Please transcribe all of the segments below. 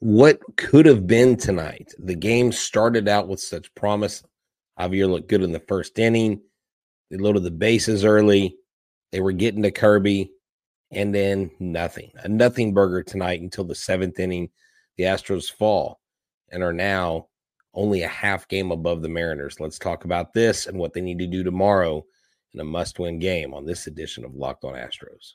what could have been tonight. The game started out with such promise. Javier looked good in the first inning. They loaded the bases early. They were getting to Kirby, and then nothing. A nothing burger tonight until the seventh inning. The Astros fall and are now only a half game above the Mariners. Let's talk about this and what they need to do tomorrow in a must win game on this edition of Locked on Astros.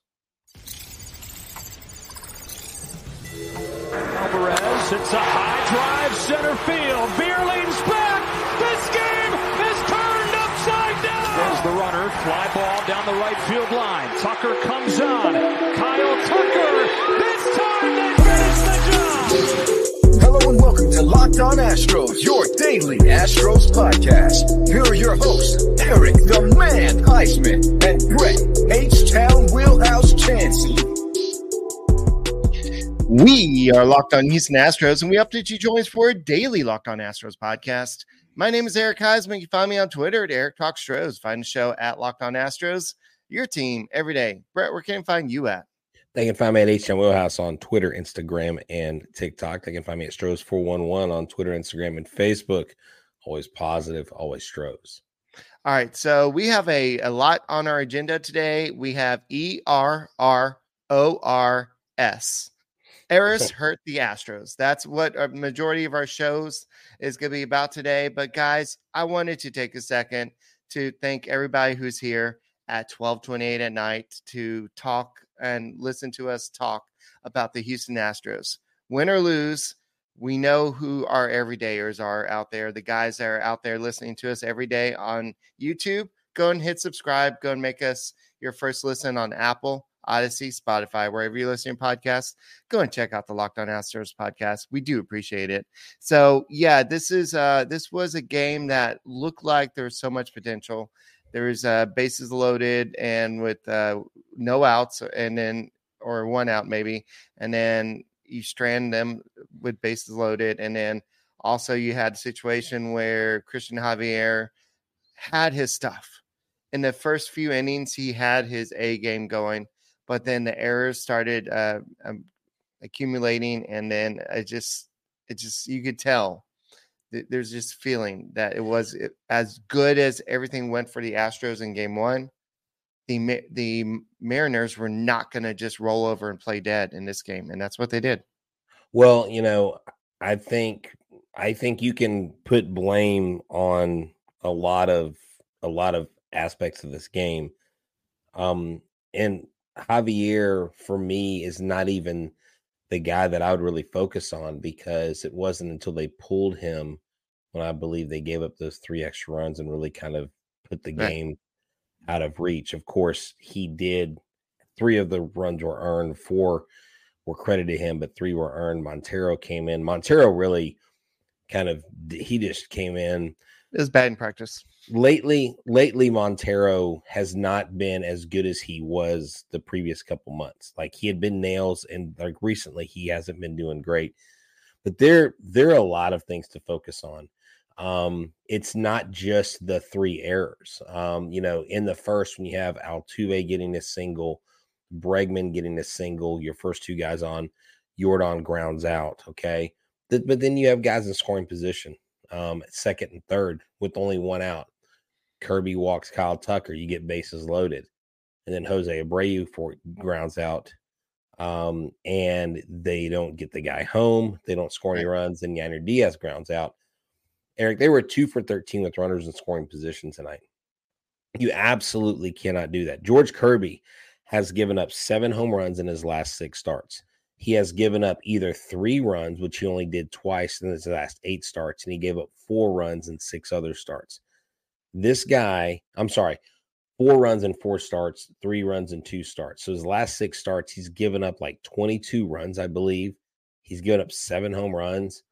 Alvarez hits a high drive center field. Beer leans back. This game is turned upside down. There's the runner. Fly ball down the right field line. Tucker comes on. Kyle Tucker. This time they finish the job. Hello and welcome to Locked On Astros, your daily Astros podcast. Here are your hosts, Eric the Man Huysman and Brett H-Town Wheelhouse Chancey. We are Locked On Houston Astros, and we update you joins for a daily Locked On Astros podcast. My name is Eric Huysman. You can find me on Twitter at Eric Talk Stros. Find the show at Locked On Astros. Your team every day. Brett, where can I find you at? They can find me at HM Wheelhouse on Twitter, Instagram, and TikTok. They can find me at Stros411 on Twitter, Instagram, and Facebook. Always positive, always Stros. All right. So we have a, a lot on our agenda today. We have E R R O R S. Errors hurt the Astros. That's what a majority of our shows is going to be about today. But guys, I wanted to take a second to thank everybody who's here at 1228 at night to talk and listen to us talk about the Houston Astros. Win or lose, we know who our everydayers are out there, the guys that are out there listening to us every day on YouTube. Go and hit subscribe. Go and make us your first listen on Apple, Odyssey, Spotify, wherever you listen to podcasts. Go and check out the Locked On Astros podcast. We do appreciate it. So yeah, this is uh this was a game that looked like there was so much potential. There was uh bases loaded and with uh no outs and then or one out maybe, and then you strand them with bases loaded, and then also you had a situation where Cristian Javier had his stuff. In the first few innings, he had his A game going, but then the errors started uh, um, accumulating, and then it just, it just, you could tell th- there's just feeling that it was as good as everything went for the Astros in Game One. The the Mariners were not going to just roll over and play dead in this game, and that's what they did. Well, you know, I think I think you can put blame on a lot of a lot of aspects of this game. Um and Javier for me is not even the guy that I would really focus on because it wasn't until they pulled him when I believe they gave up those three extra runs and really kind of put the game out of reach. Of course, he did three of the runs were earned, four were credited to him, but three were earned. Montero came in. Montero really kind of he just came in It was bad in practice. Lately. Lately, Montero has not been as good as he was the previous couple months. Like he had been nails, and like recently, he hasn't been doing great. But there, there are a lot of things to focus on. Um, it's not just the three errors. Um, you know, in the first, when you have Altuve getting a single, Bregman getting a single, your first two guys on, Jordan grounds out. Okay. But then you have guys in scoring position, um, second and third with only one out. Kirby walks Kyle Tucker, you get bases loaded. And then Jose Abreu for grounds out. Um, and they don't get the guy home. They don't score any runs. And Yainer Diaz grounds out. Eric, they were two for 13 with runners in scoring position tonight. You absolutely cannot do that. George Kirby has given up seven home runs in his last six starts. He has given up either three runs, which he only did twice in his last eight starts, and he gave up four runs in six other starts. This guy, I'm sorry, four runs in four starts, three runs in two starts. So his last six starts, he's given up like 22 runs, I believe. He's given up seven home runs,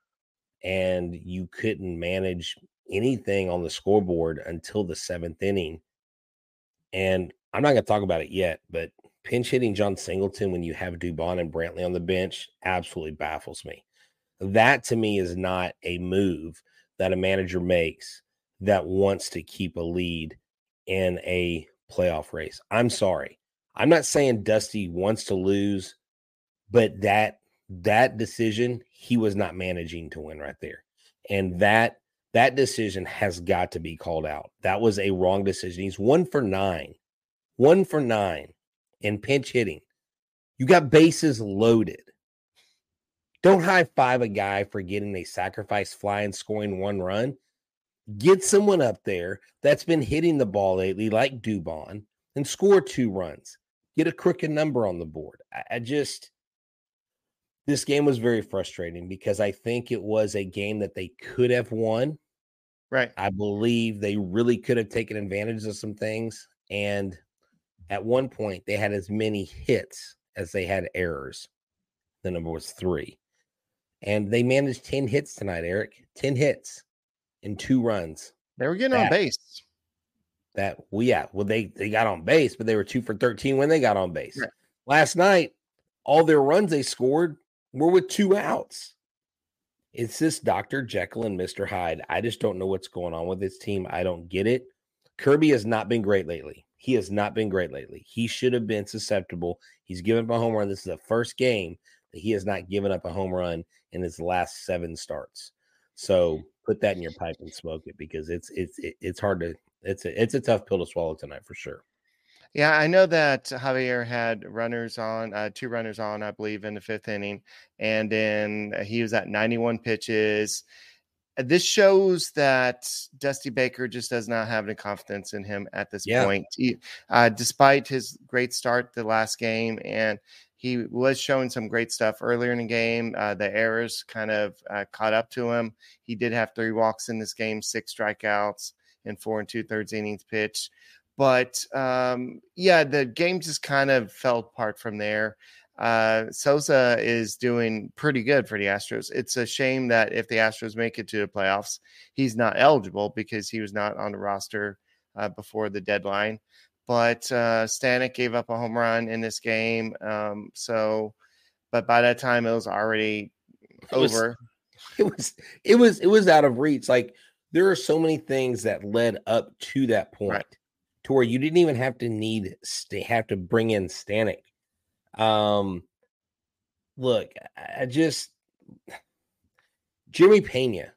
and you couldn't manage anything on the scoreboard until the seventh inning. And I'm not going to talk about it yet, but pinch hitting Jon Singleton when you have Dubon and Brantley on the bench absolutely baffles me. That to me is not a move that a manager makes that wants to keep a lead in a playoff race. I'm sorry. I'm not saying Dusty wants to lose, but that that decision, he was not managing to win right there. And that that decision has got to be called out. That was a wrong decision. He's one for nine, one for nine in pinch hitting. You got bases loaded. Don't high five a guy for getting a sacrifice fly and scoring one run. Get someone up there that's been hitting the ball lately, like Dubon, and score two runs. Get a crooked number on the board. I, I just, this game was very frustrating because I think it was a game that they could have won. Right. I believe they really could have taken advantage of some things. And at one point, they had as many hits as they had errors. The number was three. And they managed 10 hits tonight, Eric. 10 hits in two runs. They were getting that, on base. That well, yeah. Well, they they got on base, but they were two for 13 when they got on base. Right. Last night, all their runs they scored were with two outs. It's this Dr. Jekyll and Mr. Hyde. I just don't know what's going on with this team. I don't get it. Kirby has not been great lately. He has not been great lately. He should have been susceptible. He's given up a home run. This is the first game that he has not given up a home run in his last seven starts. So put that in your pipe and smoke it because it's it's it's hard to it's a it's a tough pill to swallow tonight for sure. Yeah, I know that Javier had runners on, uh, two runners on, I believe, in the fifth inning, and then he was at 91 pitches this shows that Dusty Baker just does not have any confidence in him at this yeah. point. He, uh, despite his great start the last game, and he was showing some great stuff earlier in the game. Uh, the errors kind of uh, caught up to him. He did have three walks in this game, six strikeouts, and four and two thirds innings pitched. But um, yeah, the game just kind of fell apart from there uh, Sousa is doing pretty good for the Astros. It's a shame that if the Astros make it to the playoffs, he's not eligible because he was not on the roster uh, before the deadline. But uh, Stanek gave up a home run in this game. Um, so, but by that time, it was already it over. Was, it was it was it was out of reach. Like there are so many things that led up to that point, right. to where you didn't even have to need they have to bring in Stanek um, look, I just Jeremy Pena.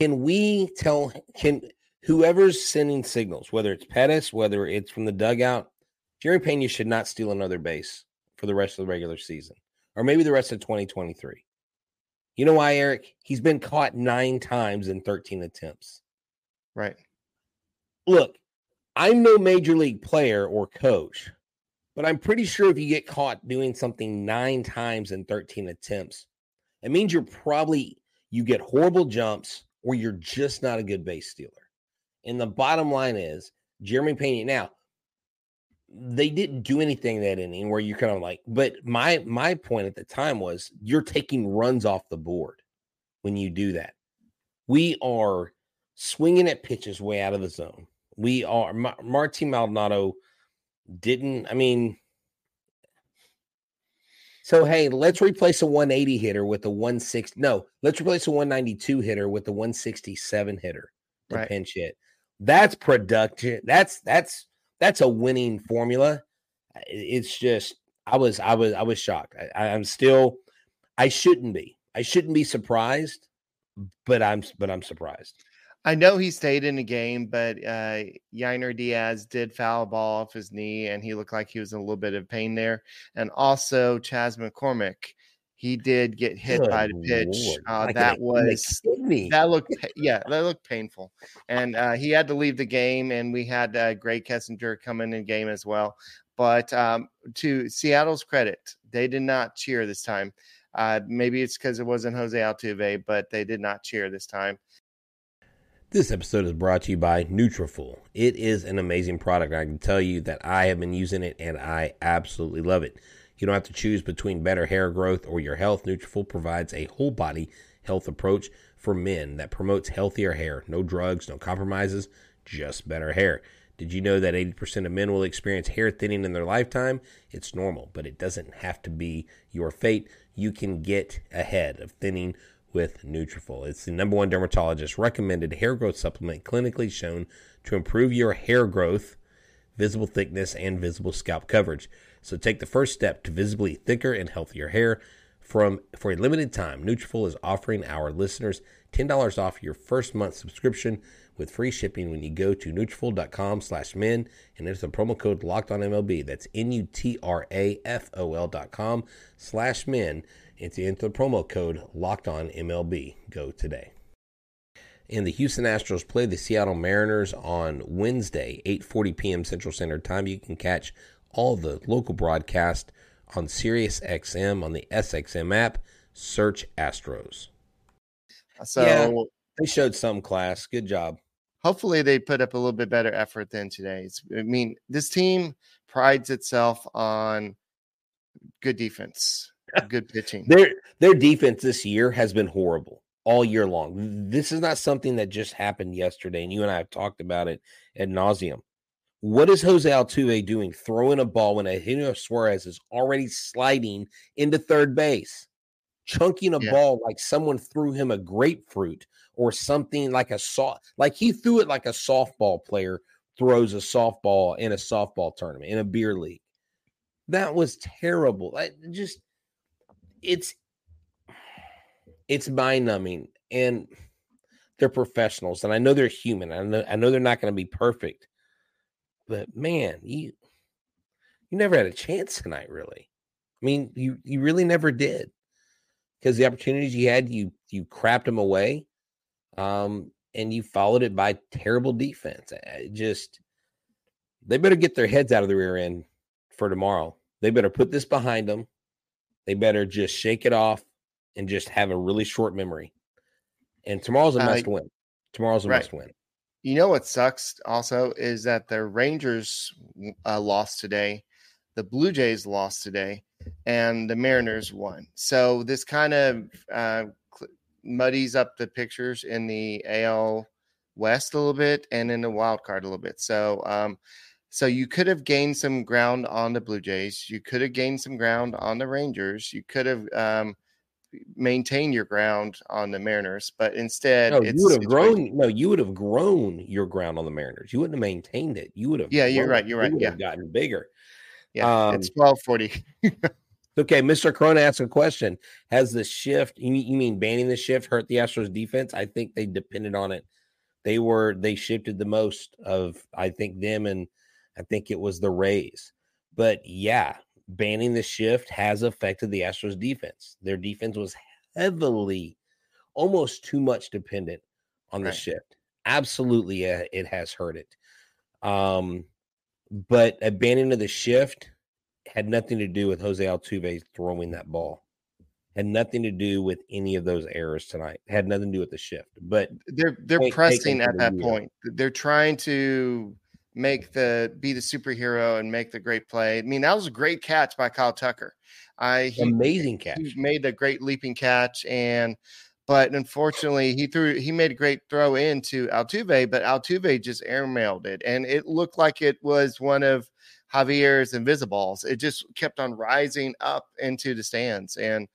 Can we tell? Can whoever's sending signals, whether it's Pettis, whether it's from the dugout, Jeremy Pena should not steal another base for the rest of the regular season, or maybe the rest of 2023. You know why, Eric? He's been caught nine times in 13 attempts. Right. Look, I'm no major league player or coach, but I'm pretty sure if you get caught doing something nine times in 13 attempts, it means you're probably you get horrible jumps or you're just not a good base stealer. And the bottom line is Jeremy Pena. Now, they didn't do anything that inning where you're kind of like, but my my point at the time was you're taking runs off the board when you do that. We are swinging at pitches way out of the zone. We are Martin Maldonado didn't. I mean, so hey, let's replace a 180 hitter with a 160. No, let's replace a 192 hitter with a 167 hitter to right. pinch hit. That's production. That's that's that's a winning formula. It's just I was I was I was shocked. I, I'm still I shouldn't be. I shouldn't be surprised, but I'm but I'm surprised. I know he stayed in the game, but uh, Yainer Diaz did foul a ball off his knee, and he looked like he was in a little bit of pain there. And also, Chas McCormick, he did get hit Good by the pitch. Uh, that was that looked yeah, that looked painful, and uh, he had to leave the game. And we had uh, Greg Kessinger come in the game as well. But um, to Seattle's credit, they did not cheer this time. Uh, maybe it's because it wasn't Jose Altuve, but they did not cheer this time. This episode is brought to you by Nutrafol. It is an amazing product. I can tell you that I have been using it and I absolutely love it. You don't have to choose between better hair growth or your health. Nutrafol provides a whole body health approach for men that promotes healthier hair. No drugs, no compromises, just better hair. Did you know that 80% of men will experience hair thinning in their lifetime? It's normal, but it doesn't have to be your fate. You can get ahead of thinning with Nutrafol. It's the number one dermatologist recommended hair growth supplement clinically shown to improve your hair growth, visible thickness, and visible scalp coverage. So take the first step to visibly thicker and healthier hair. From for a limited time, Nutrafol is offering our listeners $10 off your first month subscription with free shipping when you go to Nutrafol.com slash men and enter the promo code locked on MLB. That's N-U-T-R-A-F-O-L dot com slash men and to enter the promo code locked on MLB. Go today. And the Houston Astros play the Seattle Mariners on Wednesday, 8:40 p.m. Central Standard Time. You can catch all the local broadcast on Sirius XM on the SXM app. Search Astros. So Yeah. They showed some class. Good job. hopefully they put up a little bit better effort than today's. I mean, this team prides itself on good defense, good pitching. Their their defense this year has been horrible all year long. This is not something that just happened yesterday, and you and I have talked about it ad nauseum. What is Jose Altuve doing throwing a ball when Eugenio Suarez is already sliding into third base, chunking a Yeah. ball like someone threw him a grapefruit or something like a soft, like he threw it like a softball player throws a softball in a softball tournament in a beer league. That was terrible. I just it's it's mind numbing and they're professionals and I know they're human. I know I know they're not going to be perfect. But man, you you never had a chance tonight really. I mean, you you really never did. Cuz the opportunities you had, you you crapped them away. Um and you followed it by terrible defense. I just they better get their heads out of the rear end for tomorrow. They better put this behind them. They better just shake it off and just have a really short memory. And tomorrow's a Uh, must win. Tomorrow's a right. must win. You know what sucks also is that the Rangers uh, lost today, the Blue Jays lost today, and the Mariners won. So this kind of uh, muddies up the pictures in the AL West a little bit and in the wild card a little bit. So um, so you could have gained some ground on the Blue Jays. You could have gained some ground on the Rangers. You could have um, maintained your ground on the Mariners, but instead, No, you would have grown. No, you would have grown your ground on the Mariners. You wouldn't have maintained it. You would have. Yeah, you're right, you're You right, would yeah. gotten bigger. Yeah, Um, it's twelve forty. Okay, Mr. Crone asked a question. Has the shift, you mean, you mean banning the shift hurt the Astros defense? I think they depended on it. They were, they shifted the most of, I think, them and I think it was the Rays. But yeah, banning the shift has affected the Astros defense. Their defense was heavily, almost too much dependent on the Right. shift. Absolutely, uh, it has hurt it. Um, but a banning of the shift had nothing to do with Jose Altuve throwing that ball. Had nothing to do with any of those errors tonight. Had nothing to do with the shift. But They're they're pressing at that point. They're trying to make the be the superhero and make the great play. I mean, that was a great catch by Kyle Tucker. I he, amazing catch. he made a great leaping catch and but unfortunately he threw he made a great throw into Altuve, but Altuve just airmailed it and it looked like it was one of Javier's invisibles. It just kept on rising up into the stands and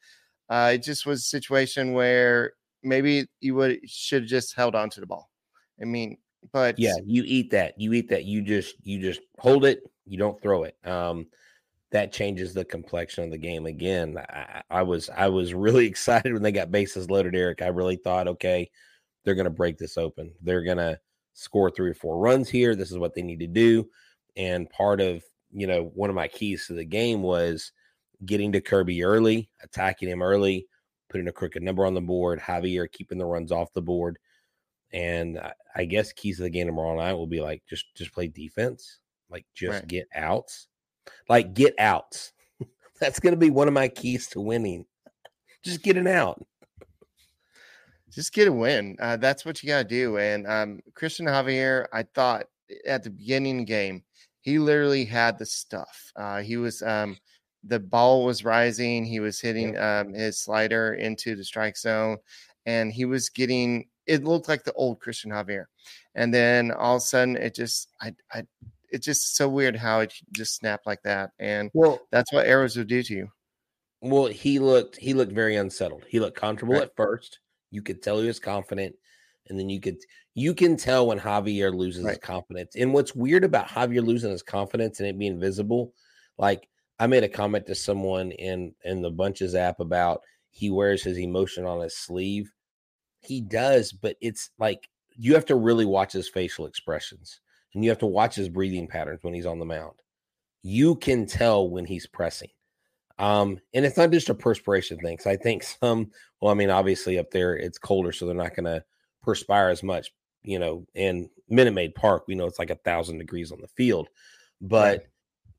uh, it just was a situation where maybe you would should have just held on to the ball. I mean, but Yeah, you eat that. You eat that. You just you just hold it. You don't throw it. Um, that changes the complexion of the game again. I, I was I was really excited when they got bases loaded, Eric. I really thought, okay, they're going to break this open. They're going to score three or four runs here. This is what they need to do. And part of you know one of my keys to the game was getting to Kirby early, attacking him early, putting a crooked number on the board. Javier keeping the runs off the board. And I, I guess keys to the game tomorrow night will be like just just play defense, like just Right. get outs, like get outs. That's going to be one of my keys to winning. Just get an out. just get a win. Uh, that's what you got to do. And um, Cristian Javier, I thought at the beginning of the game, he literally had the stuff. Uh, he was um, the ball was rising. He was hitting um, his slider into the strike zone, and he was getting. It looked like the old Cristian Javier, and then all of a sudden, it just, I, I, it's just so weird how it just snapped like that, and Well, that's what arrows will do to you. well, he looked he looked very unsettled. He looked comfortable Right. at first. You could tell he was confident, and then you could you can tell when Javier loses his confidence. And what's weird about Javier losing his confidence and it being visible, like I made a comment to someone in in the bunches app about he wears his emotion on his sleeve. He does, but it's like you have to really watch his facial expressions and you have to watch his breathing patterns when he's on the mound. You can tell when he's pressing. Um, and it's not just a perspiration thing. Cause I think some, well, I mean, obviously up there it's colder, so they're not going to perspire as much, you know. In Minute Maid Park, we know it's like a thousand degrees on the field, but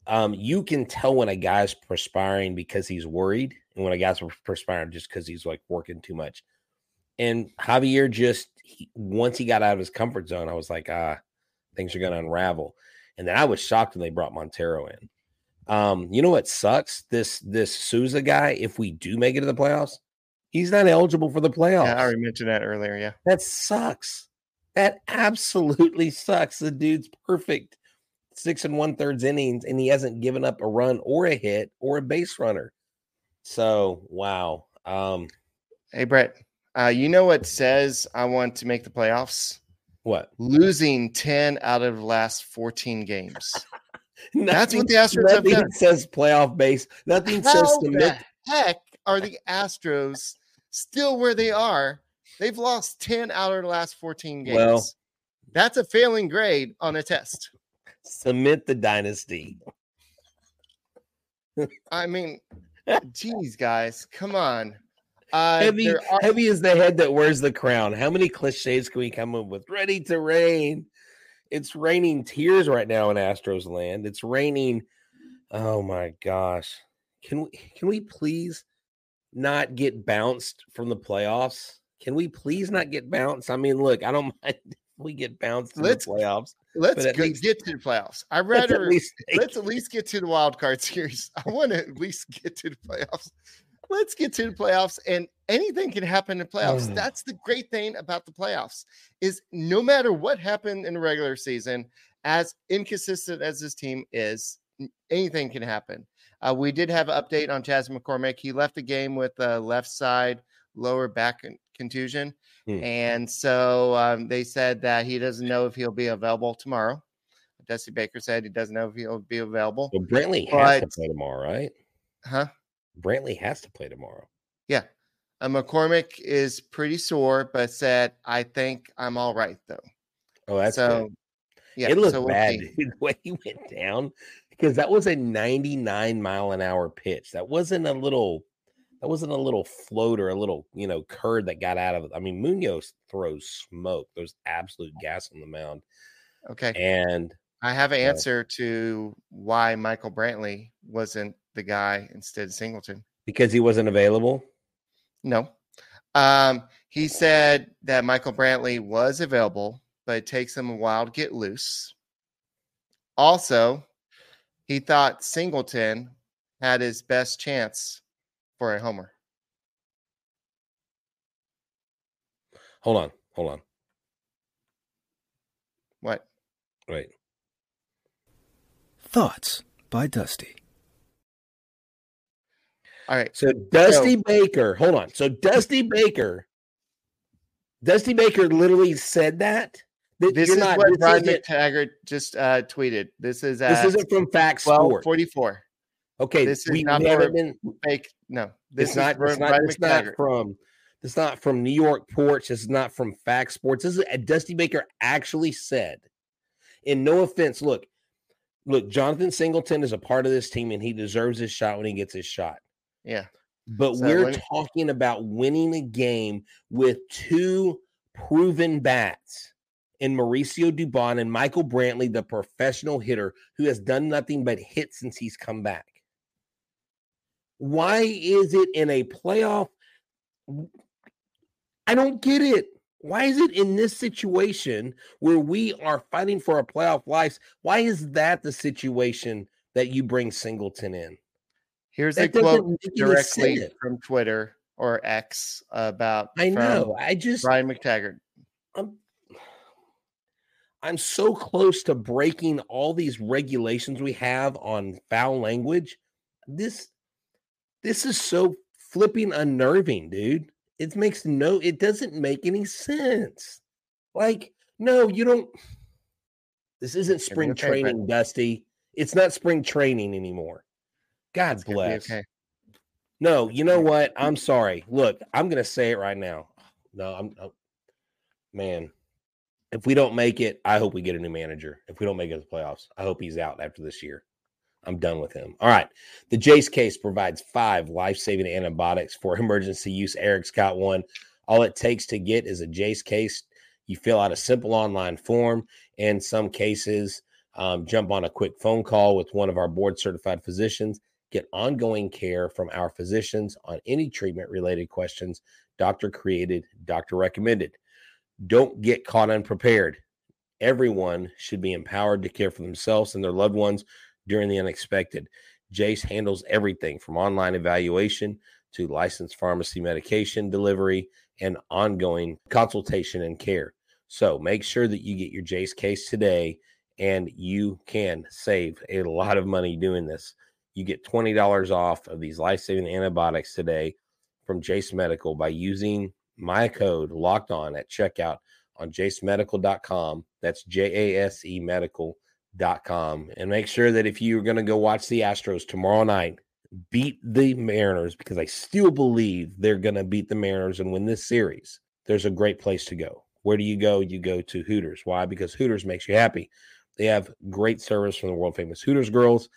um, you can tell when a guy's perspiring because he's worried, and when a guy's perspiring just because he's like working too much. And Javier just he, once he got out of his comfort zone, I was like, ah, things are going to unravel. And then I was shocked when they brought Montero in. Um, you know what sucks? This this Sousa guy, if we do make it to the playoffs, he's not eligible for the playoffs. Yeah, I already mentioned that earlier. Yeah. That sucks. That absolutely sucks. The dude's perfect. Six and one thirds innings, and he hasn't given up a run or a hit or a base runner. So wow. Um hey Brett, uh, you know what says I want to make the playoffs? What? Losing 10 out of the last 14 games. That's what the Astros have done. says playoff base. Nothing How says the heck are the Astros still where they are? They've lost 10 out of the last 14 games. Well, that's a failing grade on a test. Submit the dynasty. I mean, geez, guys, come on. Uh, heavy, are- heavy is the head that wears the crown. How many cliches can we come up with? Ready to rain. It's raining tears right now in Astros land. It's raining. Oh my gosh. Can we can we please not get bounced from the playoffs? Can we please not get bounced? I mean, look, I don't mind we get bounced in let's, the playoffs. Let's go, least, get to the playoffs. I'd rather let's at, let's at least get to the wild card series. I want to at least get to the playoffs let's get to the playoffs and anything can happen in playoffs. Mm. That's the great thing about the playoffs is no matter what happened in the regular season, as inconsistent as this team is, anything can happen. Uh, we did have an update on Chas McCormick. He left the game with a left side lower back contusion. Mm. And so um, they said that he doesn't know if he'll be available tomorrow. Dusty Baker said he doesn't know if he'll be available. Well, Brantley has to play tomorrow, right? Huh? Brantley has to play tomorrow. Yeah. Uh, McCormick is pretty sore, but said, I think I'm all right, though. Oh, that's so. Good. Yeah, it looked so bad we'll the way he went down because that was a 99 mile an hour pitch. That wasn't a little, that wasn't a little floater, a little, you know, curd that got out of it. I mean, Munoz throws smoke. There's absolute gas on the mound. Okay. And I have an uh, answer to why Michael Brantley wasn't the guy instead of Singleton because he wasn't available. No, um, he said that Michael Brantley was available, but it takes him a while to get loose. Also, he thought Singleton had his best chance for a homer. Hold on, hold on. What? Right. Thoughts by Dusty. All right. So Dusty so, Baker, hold on. So Dusty Baker, Dusty Baker literally said that. that this is not, what Brian McTaggart just uh, tweeted. This is this isn't from Sport. Forty four. Okay, this is not been fake. No, this is not. It's not, it's not from. It's not from New York Porch. This is not from Fax Sports. This is uh, Dusty Baker actually said. And no offense, look, look, Jonathan Singleton is a part of this team, and he deserves his shot when he gets his shot. Yeah. But so we're when... talking about winning a game with two proven bats in Mauricio Dubon and Michael Brantley, the professional hitter who has done nothing but hit since he's come back. Why is it in a playoff? I don't get it. Why is it in this situation where we are fighting for a playoff life? Why is that the situation that you bring Singleton in? Here's that a quote directly from Twitter or X about. I know. I just Brian McTaggart. I'm, I'm so close to breaking all these regulations we have on foul language. This, this is so flipping unnerving, dude. It makes no. It doesn't make any sense. Like, no, you don't. This isn't spring training, Dusty. It's not spring training anymore. God It's bless. Okay. No, you know what? I'm sorry. Look, I'm going to say it right now. No, I'm, I'm- man. If we don't make it, I hope we get a new manager. If we don't make it to the playoffs, I hope he's out after this year. I'm done with him. All right. The Jase case provides five life saving antibiotics for emergency use. Eric's got one. All it takes to get is a Jase case. You fill out a simple online form. In some cases, um, jump on a quick phone call with one of our board certified physicians. Get ongoing care from our physicians on any treatment related questions. Doctor created, doctor recommended. Don't get caught unprepared. Everyone should be empowered to care for themselves and their loved ones during the unexpected. Jase handles everything from online evaluation to licensed pharmacy medication delivery and ongoing consultation and care. So make sure that you get your Jase case today and you can save a lot of money doing this. You get $20 off of these life saving antibiotics today from Jase Medical by using my code locked on at checkout on jasemedical.com. That's J A S E medical.com. And make sure that if you're going to go watch the Astros tomorrow night, beat the Mariners because I still believe they're going to beat the Mariners and win this series. There's a great place to go. Where do you go? You go to Hooters. Why? Because Hooters makes you happy. They have great service from the world famous Hooters girls.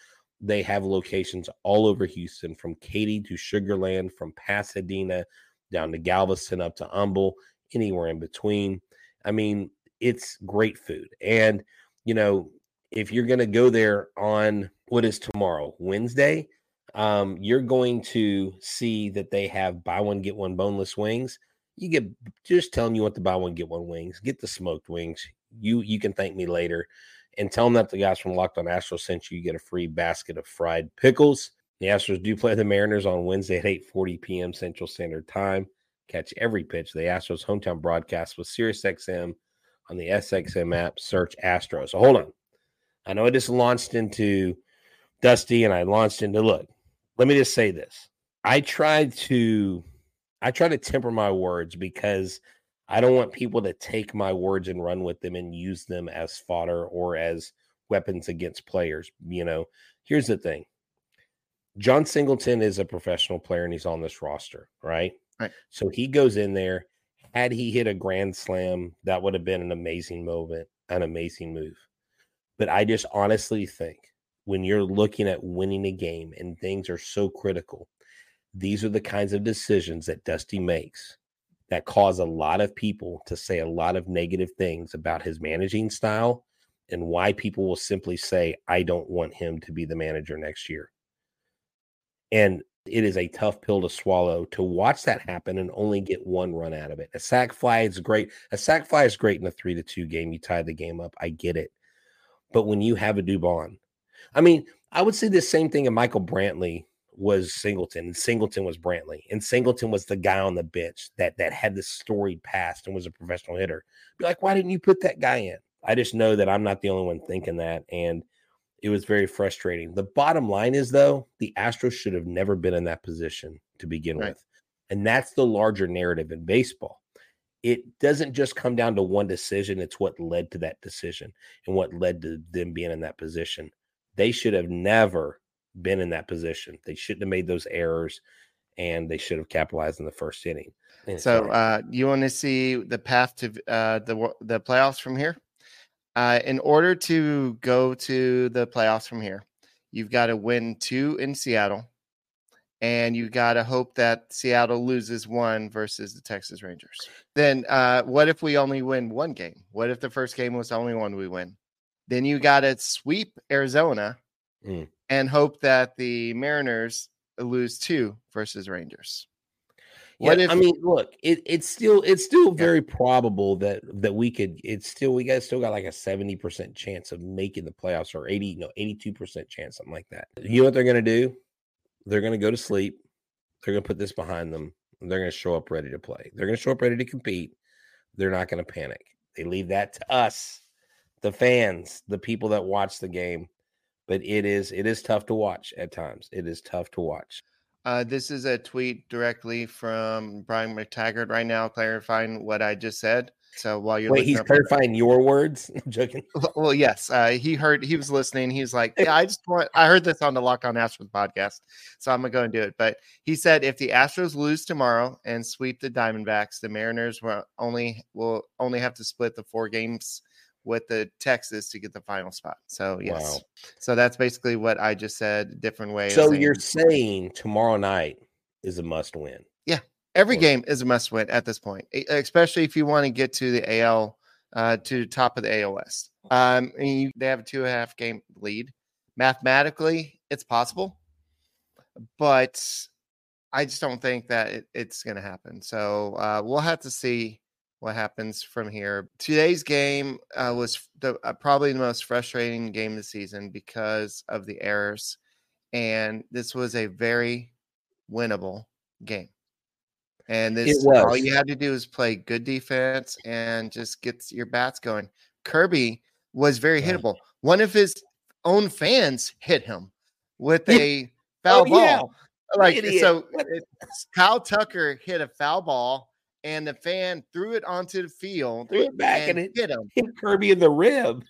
They have locations all over Houston, from Katy to Sugarland, from Pasadena down to Galveston up to Humble, anywhere in between. I mean, it's great food. And, you know, if you're going to go there on what is tomorrow, Wednesday, um, you're going to see that they have buy one, get one boneless wings. You get just telling you what to buy one, get one wings, get the smoked wings. You you can thank me later and tell them that the guys from Locked on Astros sent you. You get a free basket of fried pickles. The Astros do play the Mariners on Wednesday at 8:40 p.m. Central Standard Time. Catch every pitch. The Astros hometown broadcast with SiriusXM on the SXM app. Search Astros. So hold on. I know I just launched into Dusty and I launched into look. Let me just say this. I tried to I try to temper my words because I don't want people to take my words and run with them and use them as fodder or as weapons against players. You know, here's the thing Jon Singleton is a professional player and he's on this roster, right? Right. So he goes in there. Had he hit a grand slam, that would have been an amazing moment, an amazing move. But I just honestly think when you're looking at winning a game and things are so critical, these are the kinds of decisions that Dusty makes that cause a lot of people to say a lot of negative things about his managing style and why people will simply say, I don't want him to be the manager next year. And it is a tough pill to swallow to watch that happen and only get one run out of it. A sack fly is great. A sack fly is great in a three to two game. You tie the game up. I get it. But when you have a Dubon, I mean, I would say the same thing. of Michael Brantley was Singleton, and Singleton was Brantley, and Singleton was the guy on the bench that that had the storied past and was a professional hitter. Be like, why didn't you put that guy in? I just know that I'm not the only one thinking that, and it was very frustrating. The bottom line is though, the Astros should have never been in that position to begin Right. with, and that's the larger narrative in baseball. It doesn't just come down to one decision; it's what led to that decision and what led to them being in that position. They should have never been in that position. They shouldn't have made those errors and they should have capitalized in the first inning. And So, uh, you want to see the path to uh, the the playoffs from here? Uh, in order to go to the playoffs from here, you've got to win two in Seattle, and you got to hope that Seattle loses one versus the Texas Rangers. Then, uh, what if we only win one game? What if the first game was the only one we win? Then you got to sweep Arizona Mm. And hope that the Mariners lose two versus Rangers. Yeah, What if I mean, look, it, it's still it's still Yeah. very probable that that we could. It's still we got still got like a seventy percent chance of making the playoffs, or eighty no eighty two percent chance, something like that. You know what they're gonna do? They're gonna go to sleep. They're gonna put this behind them. and They're gonna show up ready to play. They're gonna show up ready to compete. They're not gonna panic. They leave that to us, the fans, the people that watch the game. But it is it is tough to watch at times. It is tough to watch. Uh, this is a tweet directly from Brian McTaggart right now, clarifying what I just said. So while you're Wait, he's up- clarifying your words. I'm joking. Well, yes, uh, he heard. He was listening. He's like, "Yeah, I just want." I heard this on the Locked On Astros podcast, so I'm gonna go and do it. But he said if the Astros lose tomorrow and sweep the Diamondbacks, the Mariners will only will only have to split the four games with the Texas to get the final spot. So yes, Wow. so that's basically what I just said. Different way. So saying- you're saying tomorrow night is a must win. Yeah, every game is a must win at this point, especially if you want to get to the AL, uh, to the top of the AL West. Um, and you, they have a two and a half game lead. Mathematically, it's possible, but I just don't think that it, it's going to happen. So uh, we'll have to see what happens from here. Today's game uh, was the, uh, probably the most frustrating game of the season because of the errors, and this was a very winnable game. And this all you had to do is play good defense and just get your bats going. Kirby was very Right. hittable. One of his own fans hit him with a foul Oh, yeah. ball. Like Idiot. so Kyle Tucker hit a foul ball and the fan threw it onto the field Threw it back and, and it hit him. hit Kirby in the rib.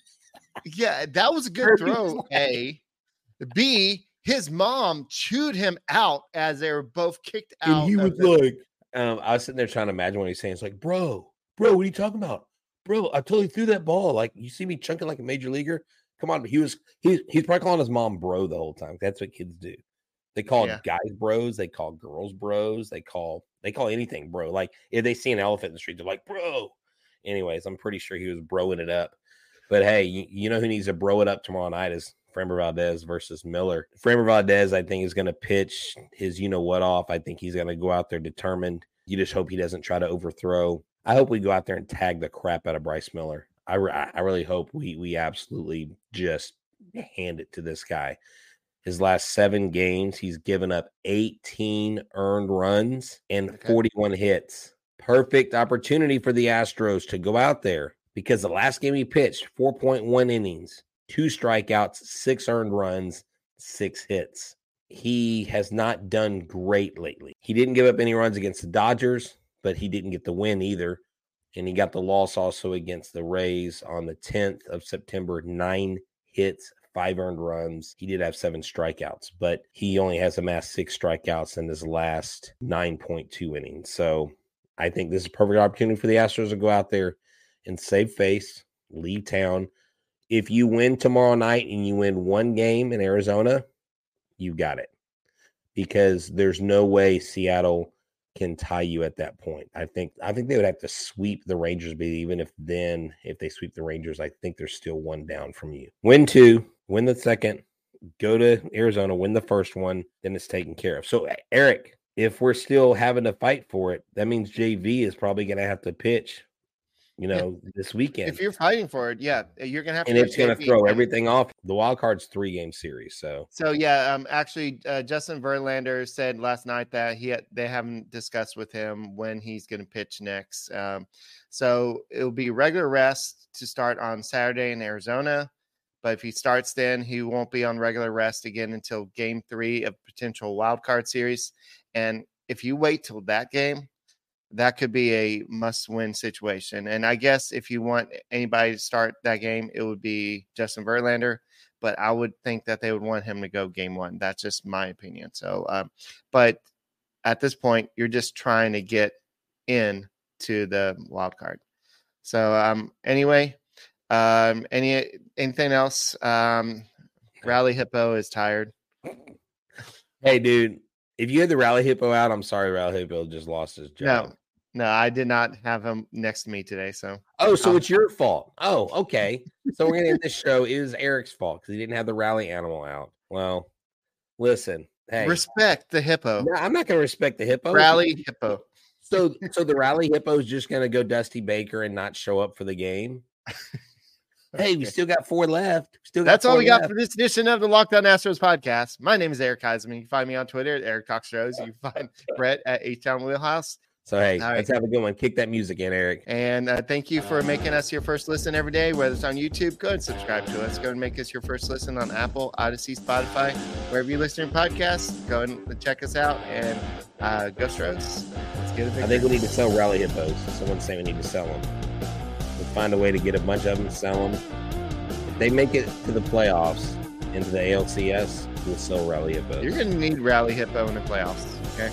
Yeah, that was a good Kirby's throw. like- A. B. His mom chewed him out as they were both kicked out. And he was the- like, um, I was sitting there trying to imagine what he's saying. It's like, bro, bro, what are you talking about? Bro, I totally threw that ball. Like, you see me chunking like a major leaguer? Come on. He was he he's probably calling his mom bro the whole time. That's what kids do. They call Yeah. guys bros, they call girls bros, they call they call anything bro. Like if they see an elephant in the street, they're like, bro. Anyways, I'm pretty sure he was broing it up. But hey, you, you know who needs to bro it up tomorrow night is Framber Valdez versus Miller. Framber Valdez, I think, is going to pitch his you know what off. I think he's going to go out there determined. You just hope he doesn't try to overthrow. I hope we go out there and tag the crap out of Bryce Miller. I, re- I really hope we we absolutely just hand it to this guy. His last seven games, he's given up 18 earned runs and Okay. 41 hits. Perfect opportunity for the Astros to go out there because the last game he pitched, 4.1 innings, two strikeouts, six earned runs, six hits. He has not done great lately. He didn't give up any runs against the Dodgers, but he didn't get the win either. And he got the loss also against the Rays on the 10th of September, nine hits, five earned runs. He did have seven strikeouts, but he only has amassed six strikeouts in his last 9.2 innings. So I think this is a perfect opportunity for the Astros to go out there and save face, leave town. If you win tomorrow night and you win one game in Arizona, you got it. Because there's no way Seattle can tie you at that point. I think I think they would have to sweep the Rangers, but even if then if they sweep the Rangers, I think they're still one down from you. Win two, win the second, go to Arizona, win the first one, then it's taken care of. So Eric, if we're still having to fight for it, that means JV is probably going to have to pitch, you Yeah. know, this weekend. If you're fighting for it, yeah, you're gonna have and to. it's going to throw everything off. The wild card's three game series, so So yeah, um, actually, uh, Justin Verlander said last night that he had, they haven't discussed with him when he's going to pitch next. Um, so it'll be regular rest to start on Saturday in Arizona, but if he starts then, he won't be on regular rest again until Game Three of potential wild card series. And if you wait till that game, that could be a must-win situation. And I guess if you want anybody to start that game, it would be Justin Verlander but I would think that they would want him to go game one. That's just my opinion. So, um, but at this point, you're just trying to get in to the wild card. So, um, anyway, um, any anything else? Um, Rally Hippo is tired. hey, dude, if you had the rally hippo out, I'm sorry, rally hippo just lost his job. No, no, I did not have him next to me today. So, Oh, so Um, it's your fault. Oh, okay. So we're gonna end this show. It was Eric's fault because he didn't have the rally animal out. Well, listen, hey, respect the hippo. no, I'm not gonna respect the hippo. Rally Hippo. So, so the rally hippo is just gonna go Dusty Baker and not show up for the game. Hey, we still got four left. Still got That's all we got for this edition of the Locked On Astros podcast. My name is Eric Huysman. You can find me on Twitter at Eric Cox Rose. You can find Brett at H Town Wheelhouse. So hey, All right. let's have a good one. Kick that music in, Eric. And uh, thank you for making us your first listen every day, whether it's on YouTube. Go and subscribe to us. Go and make us your first listen on Apple, Odyssey, Spotify, wherever you listen to podcasts. Go and check us out. And uh, go Stros. Let's get a I think we need to sell rally hippos. Someone's saying we need to sell them. We'll find a way to get a bunch of them, sell them. If they make it to the playoffs into the ALCS, we'll sell rally hippos. You're going to need Rally Hippo in the playoffs. Okay.